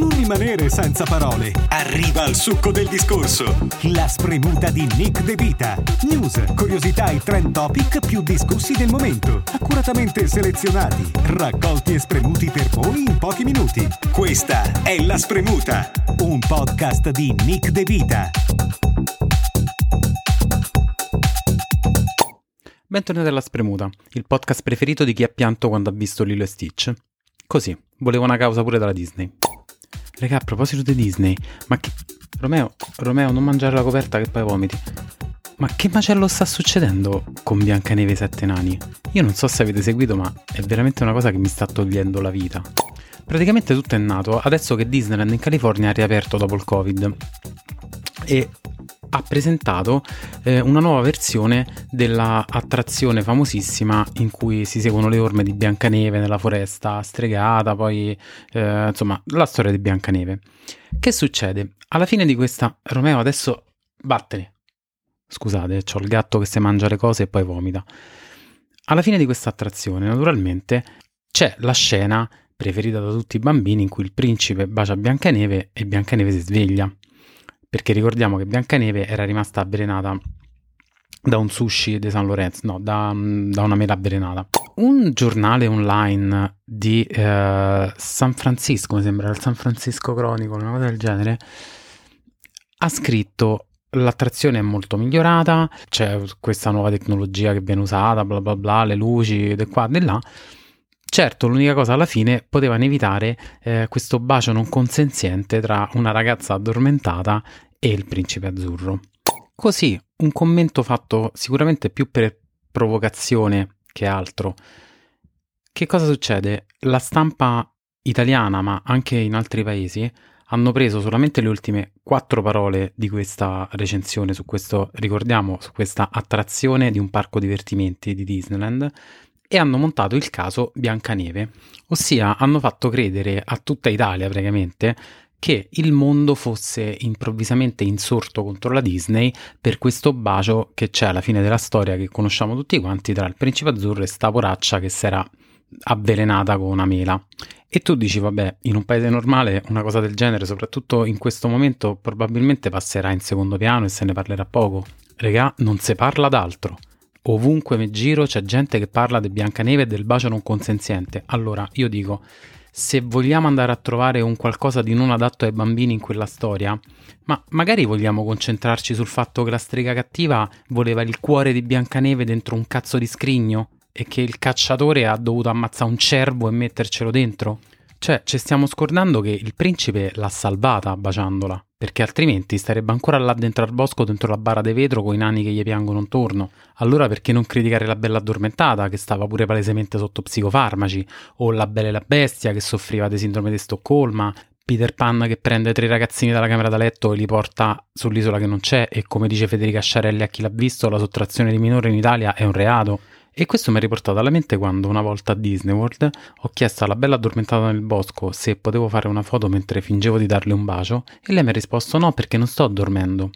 Non rimanere senza parole. Arriva al succo del discorso. La spremuta di Nick De Vita. News, curiosità e trend topic più discussi del momento. Accuratamente selezionati, raccolti e spremuti per voi in pochi minuti. Questa è La Spremuta, un podcast di Nick De Vita. Bentornati alla Spremuta, il podcast preferito di chi ha pianto quando ha visto Lilo e Stitch. Così, volevo una causa pure dalla Disney. Raga, a proposito di Disney, ma che... Romeo, Romeo, non mangiare la coperta che poi vomiti. Ma che macello sta succedendo con Biancaneve e Sette Nani? Io non so se avete seguito, ma è veramente una cosa che mi sta togliendo la vita. Praticamente tutto è nato adesso che Disneyland in California ha riaperto dopo il Covid. E ha presentato eh, una nuova versione della attrazione famosissima in cui si seguono le orme di Biancaneve nella foresta stregata, poi eh, insomma la storia di Biancaneve. Che succede? Alla fine di questa... Romeo adesso vattene. Scusate, ho il gatto che si mangia le cose e poi vomita. Alla fine di questa attrazione, naturalmente, c'è la scena preferita da tutti i bambini in cui il principe bacia Biancaneve e Biancaneve si sveglia perché ricordiamo che Biancaneve era rimasta avvelenata da un sushi di San Lorenzo, no, da, da una mela avvelenata. Un giornale online di eh, San Francisco, mi sembra il San Francisco Chronicle, una cosa del genere, ha scritto l'attrazione è molto migliorata, c'è questa nuova tecnologia che viene usata, bla bla bla, le luci, di qua, di là. Certo, l'unica cosa alla fine potevano evitare eh, questo bacio non consenziente tra una ragazza addormentata e il principe azzurro. Così, un commento fatto sicuramente più per provocazione che altro. Che cosa succede? La stampa italiana, ma anche in altri paesi, hanno preso solamente le ultime quattro parole di questa recensione su questo, ricordiamo, su questa attrazione di un parco divertimenti di Disneyland e hanno montato il caso Biancaneve, ossia hanno fatto credere a tutta Italia praticamente che il mondo fosse improvvisamente insorto contro la Disney per questo bacio che c'è alla fine della storia che conosciamo tutti quanti tra il principe azzurro e sta poraccia che si era avvelenata con una mela. E tu dici, vabbè, in un paese normale una cosa del genere, soprattutto in questo momento, probabilmente passerà in secondo piano e se ne parlerà poco. Regà, non si parla d'altro. Ovunque mi giro c'è gente che parla di Biancaneve e del bacio non consenziente. Allora, io dico, se vogliamo andare a trovare un qualcosa di non adatto ai bambini in quella storia, ma magari vogliamo concentrarci sul fatto che la strega cattiva voleva il cuore di Biancaneve dentro un cazzo di scrigno e che il cacciatore ha dovuto ammazzare un cervo e mettercelo dentro? Cioè, ci stiamo scordando che il principe l'ha salvata baciandola, perché altrimenti starebbe ancora là dentro al bosco, dentro la bara di vetro, con i nani che gli piangono intorno. Allora perché non criticare la bella addormentata, che stava pure palesemente sotto psicofarmaci, o la bella e la bestia, che soffriva di sindrome di Stoccolma, Peter Pan che prende tre ragazzini dalla camera da letto e li porta sull'isola che non c'è, e come dice Federica Sciarelli a chi l'ha visto, la sottrazione di minore in Italia è un reato. E questo mi ha riportato alla mente quando una volta a Disney World ho chiesto alla bella addormentata nel bosco se potevo fare una foto mentre fingevo di darle un bacio e lei mi ha risposto no perché non sto dormendo.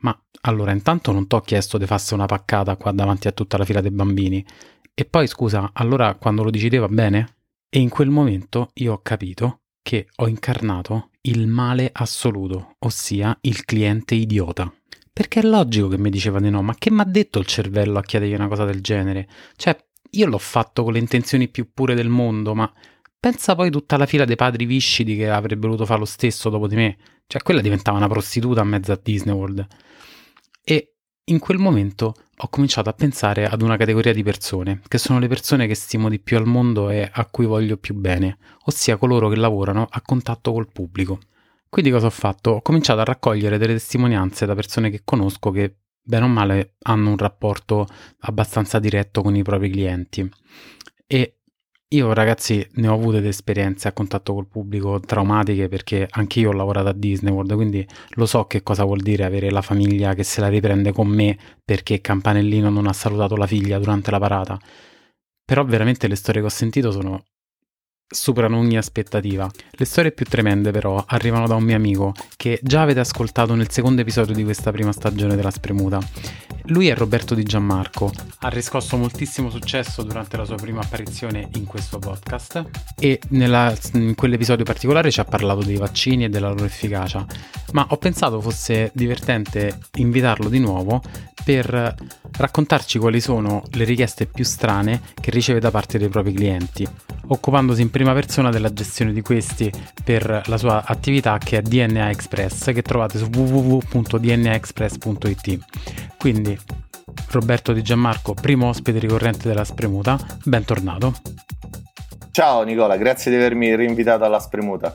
Ma allora intanto non t'ho chiesto di farsi una paccata qua davanti a tutta la fila dei bambini. E poi scusa, allora quando lo dici te va bene? E in quel momento io ho capito che ho incarnato il male assoluto, ossia il cliente idiota. Perché è logico che mi diceva di no, ma che mi ha detto il cervello a chiedergli una cosa del genere? Cioè, io l'ho fatto con le intenzioni più pure del mondo, ma pensa poi tutta la fila dei padri viscidi che avrebbe voluto fare lo stesso dopo di me. Cioè, quella diventava una prostituta a mezzo a Disney World. E in quel momento ho cominciato a pensare ad una categoria di persone, che sono le persone che stimo di più al mondo e a cui voglio più bene, ossia coloro che lavorano a contatto col pubblico. Quindi cosa ho fatto? Ho cominciato a raccogliere delle testimonianze da persone che conosco che bene o male hanno un rapporto abbastanza diretto con i propri clienti. E io ragazzi ne ho avute esperienze a contatto col pubblico traumatiche perché anche io ho lavorato a Disney World, quindi lo so che cosa vuol dire avere la famiglia che se la riprende con me perché Campanellino non ha salutato la figlia durante la parata. Però veramente le storie che ho sentito sono superano ogni aspettativa. Le storie più tremende però arrivano da un mio amico che già avete ascoltato nel secondo episodio di questa prima stagione della Spremuta. Lui è Roberto Di Gianmarco, ha riscosso moltissimo successo durante la sua prima apparizione in questo podcast. E nella, in quell'episodio particolare ci ha parlato dei vaccini e della loro efficacia, ma ho pensato fosse divertente invitarlo di nuovo per raccontarci quali sono le richieste più strane che riceve da parte dei propri clienti, occupandosi in prima persona della gestione di questi per la sua attività che è DNA Express, che trovate su www.dnaexpress.it. Quindi, Roberto Di Gianmarco, primo ospite ricorrente della Spremuta, bentornato. Ciao Nicola, grazie di avermi rinvitato alla Spremuta.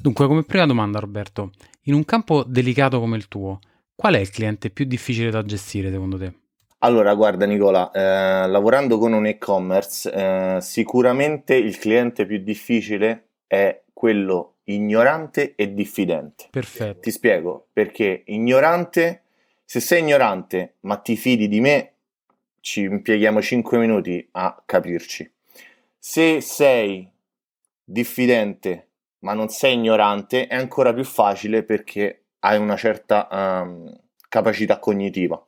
Dunque, come prima domanda, Roberto, in un campo delicato come il tuo, Qual è il cliente più difficile da gestire secondo te? Allora, guarda Nicola, eh, lavorando con un e-commerce, eh, sicuramente il cliente più difficile è quello ignorante e diffidente. Perfetto. Ti spiego, perché ignorante, se sei ignorante ma ti fidi di me, ci impieghiamo 5 minuti a capirci. Se sei diffidente ma non sei ignorante, è ancora più facile perché hai una certa um, capacità cognitiva.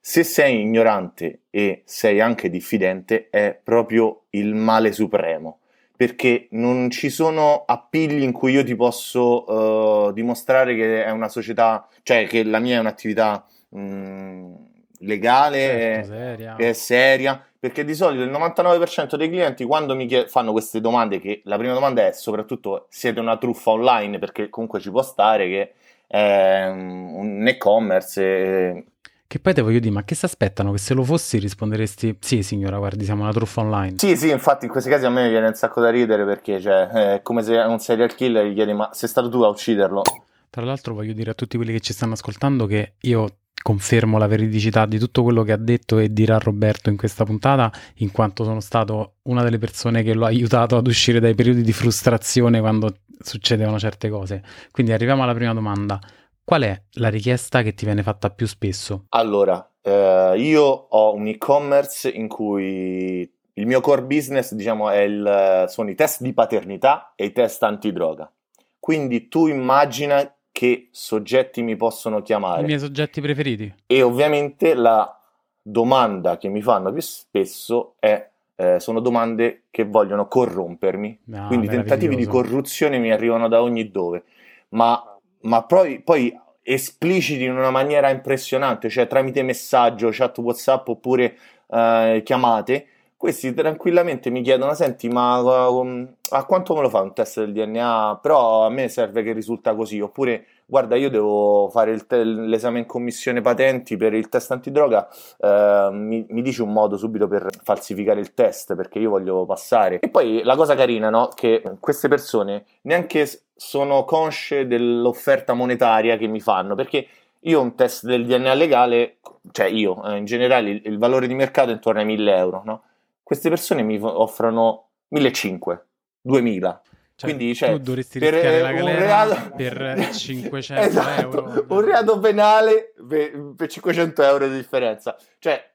Se sei ignorante e sei anche diffidente, è proprio il male supremo, perché non ci sono appigli in cui io ti posso uh, dimostrare che è una società, cioè che la mia è un'attività mh, legale, certo, è, seria. è seria, perché di solito il 99% dei clienti quando mi chied- fanno queste domande, che la prima domanda è soprattutto siete una truffa online, perché comunque ci può stare che è un e-commerce. Che poi te voglio dire, ma che si aspettano? Che se lo fossi risponderesti sì signora, guardi, siamo una truffa online. Sì, sì, infatti in questi casi a me viene un sacco da ridere perché cioè, è come se un serial killer gli chiedi ma sei stato tu a ucciderlo. Tra l'altro voglio dire a tutti quelli che ci stanno ascoltando che io confermo la veridicità di tutto quello che ha detto e dirà Roberto in questa puntata, in quanto sono stato una delle persone che lo ha aiutato ad uscire dai periodi di frustrazione quando succedevano certe cose. Quindi arriviamo alla prima domanda. Qual è la richiesta che ti viene fatta più spesso? Allora, eh, io ho un e-commerce in cui il mio core business, diciamo, il, sono i test di paternità e i test antidroga. Quindi tu immagina che soggetti mi possono chiamare. I miei soggetti preferiti. E ovviamente la domanda che mi fanno più spesso è eh, sono domande che vogliono corrompermi, ah, quindi tentativi di corruzione mi arrivano da ogni dove, ma, ma poi, poi, espliciti in una maniera impressionante, cioè tramite messaggio, chat WhatsApp oppure eh, chiamate, questi tranquillamente mi chiedono: Senti, ma um, a quanto me lo fa un test del DNA? Però a me serve che risulta così. Oppure, guarda, io devo fare te- l'esame in commissione patenti per il test antidroga. Eh, mi-, mi dici un modo subito per falsificare il test perché io voglio passare. E poi la cosa carina, no? Che queste persone neanche sono consce dell'offerta monetaria che mi fanno perché io un test del DNA legale, cioè io eh, in generale il, il valore di mercato è intorno ai 1000 euro, no? queste persone mi offrono 1500, 2000. Cioè, Quindi cioè, tu dovresti per rischiare la galera reato... per 500 esatto, euro. Un reato penale per, per 500 euro di differenza. Cioè,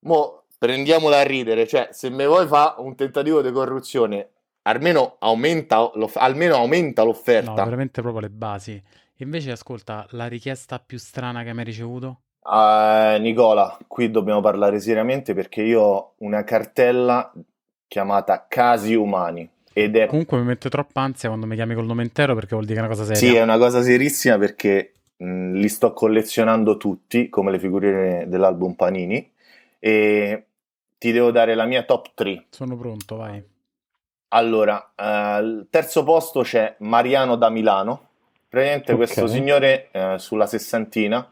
mo prendiamola a ridere. Cioè, se me vuoi fa un tentativo di corruzione, almeno aumenta, almeno aumenta l'offerta. No, veramente proprio le basi. Invece, ascolta, la richiesta più strana che hai mai ricevuto? Uh, Nicola, qui dobbiamo parlare seriamente perché io ho una cartella chiamata Casi Umani. Ed è... Comunque mi mette troppa ansia quando mi chiami col nome intero perché vuol dire che è una cosa seria. Sì, è una cosa serissima perché mh, li sto collezionando tutti come le figurine dell'album Panini e ti devo dare la mia top 3. Sono pronto, vai. Allora, uh, al terzo posto c'è Mariano da Milano. Praticamente okay. questo signore uh, sulla sessantina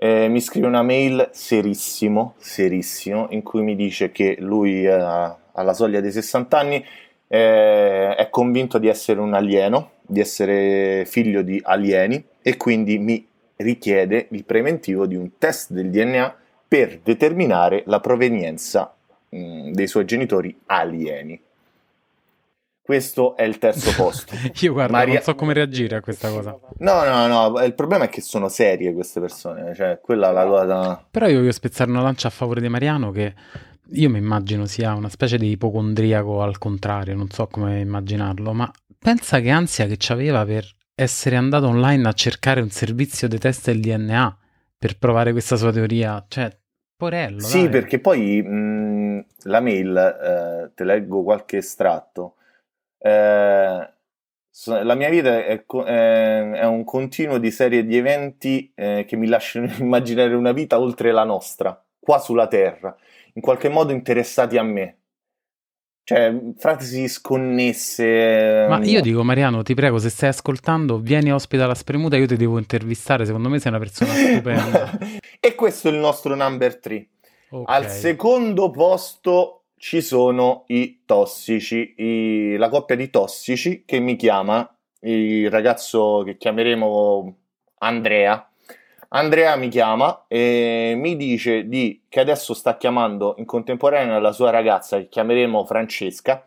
eh, mi scrive una mail serissimo, serissimo, in cui mi dice che lui eh, alla soglia dei 60 anni eh, è convinto di essere un alieno, di essere figlio di alieni e quindi mi richiede il preventivo di un test del DNA per determinare la provenienza mh, dei suoi genitori alieni. Questo è il terzo posto. Io guarda, Maria... non so come reagire a questa cosa. No, no, no, il problema è che sono serie queste persone, cioè quella è la cosa... Però io voglio spezzare una lancia a favore di Mariano che io mi immagino sia una specie di ipocondriaco al contrario, non so come immaginarlo, ma pensa che ansia che c'aveva per essere andato online a cercare un servizio di test del DNA per provare questa sua teoria, cioè, porello. Sì, dai. perché poi mh, la mail, eh, te leggo qualche estratto, eh, la mia vita è, è, un continuo di serie di eventi eh, che mi lasciano immaginare una vita oltre la nostra, qua sulla Terra in qualche modo interessati a me. Cioè, frasi sconnesse. Ma io dico, Mariano, ti prego, se stai ascoltando, vieni ospite alla Spremuta, io ti devo intervistare. Secondo me sei una persona stupenda. e questo è il nostro number 3. Okay. Al secondo posto ci sono i tossici, i... la coppia di tossici che mi chiama, il ragazzo che chiameremo Andrea Andrea mi chiama e mi dice di, che adesso sta chiamando in contemporanea la sua ragazza che chiameremo Francesca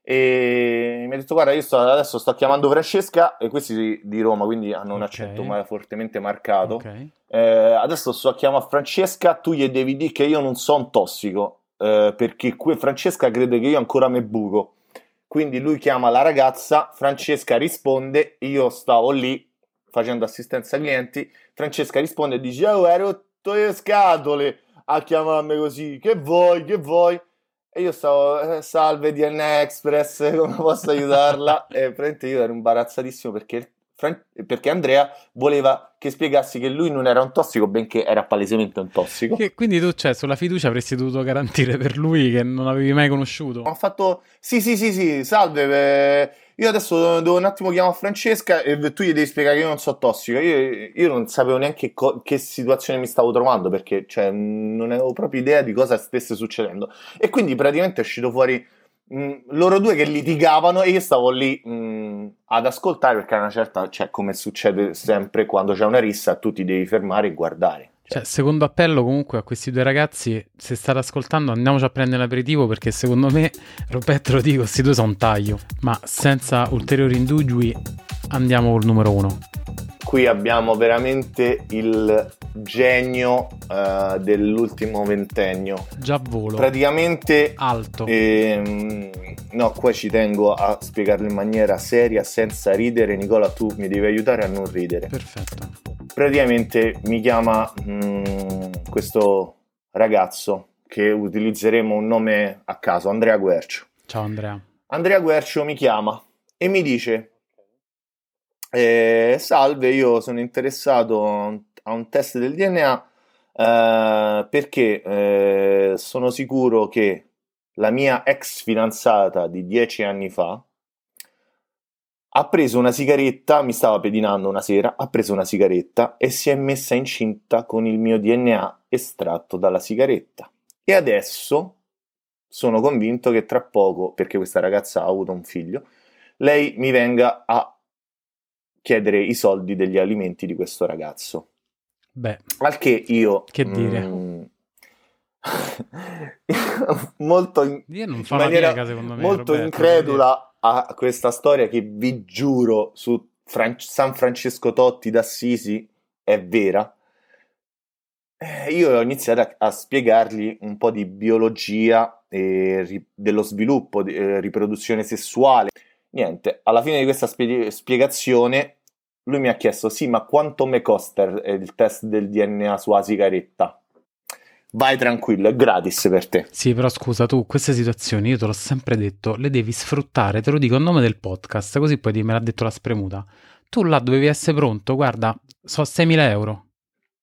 e mi ha detto guarda io sto, adesso sto chiamando Francesca e questi di Roma quindi hanno un okay. accento ma fortemente marcato okay. eh, adesso sto a chiamare Francesca tu gli devi dire che io non sono tossico eh, perché qui Francesca crede che io ancora me buco quindi lui chiama la ragazza Francesca risponde io stavo lì facendo assistenza clienti Francesca risponde e dice oh hai rotto le scatole a chiamarmi così che vuoi che vuoi? E io stavo eh, salve DNA Express come posso aiutarla? E praticamente io ero imbarazzatissimo perché perché Andrea voleva che spiegassi che lui non era un tossico, benché era palesemente un tossico. Che quindi tu, cioè, sulla fiducia avresti dovuto garantire per lui che non avevi mai conosciuto. Ho fatto, sì, sì, sì, sì, salve, eh, io adesso devo un attimo chiamare Francesca e tu gli devi spiegare che io non so tossico. Io, io non sapevo neanche co- che situazione mi stavo trovando, perché cioè, non avevo proprio idea di cosa stesse succedendo. E quindi praticamente è uscito fuori mh, mm, loro due che litigavano e io stavo lì mh, mm, ad ascoltare perché a una certa, cioè come succede sempre quando c'è una rissa, tu ti devi fermare e guardare. Cioè, secondo appello comunque a questi due ragazzi, se state ascoltando andiamoci a prendere l'aperitivo perché secondo me, Roberto lo dico, questi due sono un taglio, ma senza ulteriori indugi andiamo col numero uno. Qui abbiamo veramente il genio uh, dell'ultimo ventennio. Già volo. Praticamente alto. Ehm, no, qua ci tengo a spiegarlo in maniera seria, senza ridere. Nicola, tu mi devi aiutare a non ridere. Perfetto. Praticamente mi chiama mh, mm, questo ragazzo che utilizzeremo un nome a caso, Andrea Guercio. Ciao Andrea. Andrea Guercio mi chiama e mi dice eh, salve, io sono interessato a un test del DNA eh, perché eh, sono sicuro che la mia ex fidanzata di dieci anni fa ha preso una sigaretta, mi stava pedinando una sera, ha preso una sigaretta e si è messa incinta con il mio DNA estratto dalla sigaretta. E adesso sono convinto che tra poco, perché questa ragazza ha avuto un figlio, lei mi venga a chiedere i soldi degli alimenti di questo ragazzo. Beh, al che io... Che dire? Mm, molto in, in maniera piega, me, molto Roberto, incredula a questa storia che vi giuro su Fran- San Francesco Totti d'Assisi è vera. Eh, io ho iniziato a, a, spiegargli un po' di biologia e ri- dello sviluppo, di, eh, riproduzione sessuale. Niente, alla fine di questa spie- spiegazione lui mi ha chiesto, sì, ma quanto mi costa il test del DNA sulla sigaretta? Vai tranquillo, è gratis per te. Sì, però scusa, tu queste situazioni, io te l'ho sempre detto, le devi sfruttare, te lo dico a nome del podcast, così poi me l'ha detto la spremuta. Tu là dovevi essere pronto, guarda, so 6.000 euro.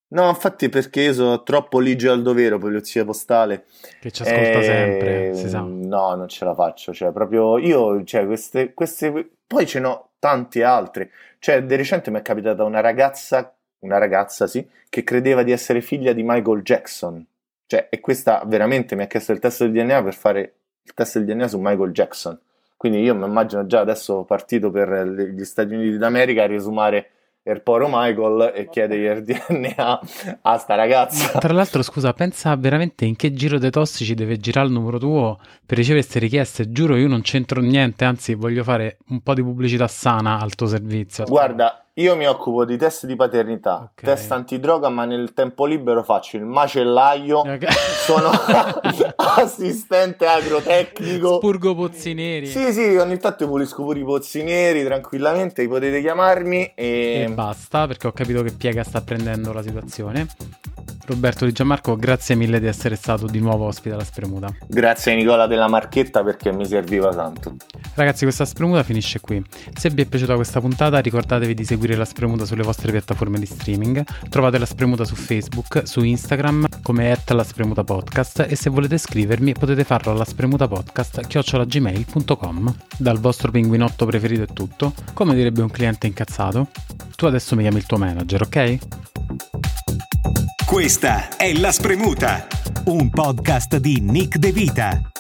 No, infatti perché io sono troppo ligio al dovere, polizia postale. Che ci ascolta e... sempre, si sa. No, non ce la faccio, cioè proprio io, cioè queste, queste... Poi ce n'ho tante altre. Cioè, di recente mi è capitata una ragazza, una ragazza, sì, che credeva di essere figlia di Michael Jackson. Cioè, e questa veramente mi ha chiesto il test del DNA per fare il test del DNA su Michael Jackson. Quindi io mi immagino già adesso partito per gli Stati Uniti d'America a riesumare il poro Michael e chiede il DNA a sta ragazza. Ma tra l'altro, scusa, pensa veramente in che giro dei tossici deve girare il numero tuo per ricevere queste richieste. Giuro, io non c'entro niente, anzi, voglio fare un po' di pubblicità sana al tuo servizio. Guarda, Io mi occupo di test di paternità, okay. test antidroga, ma nel tempo libero faccio il macellaio, okay. sono assistente agrotecnico. Spurgo pozzi neri. Sì, sì, ogni tanto pulisco pure i pozzi neri tranquillamente, potete chiamarmi e... e basta, perché ho capito che piega sta prendendo la situazione. Roberto Di Gianmarco, grazie mille di essere stato di nuovo ospite alla Spremuta. Grazie Nicola della Marchetta perché mi serviva tanto. Ragazzi, questa Spremuta finisce qui. Se vi è piaciuta questa puntata, ricordatevi di seguire la Spremuta sulle vostre piattaforme di streaming. Trovate la Spremuta su Facebook, su Instagram come at la Spremuta Podcast e se volete scrivermi potete farlo alla spremutapodcast chiocciolagmail.com. Dal vostro pinguinotto preferito è tutto. Come direbbe un cliente incazzato, tu adesso mi chiami il tuo manager, ok? Questa è La Spremuta, un podcast di Nick De Vita.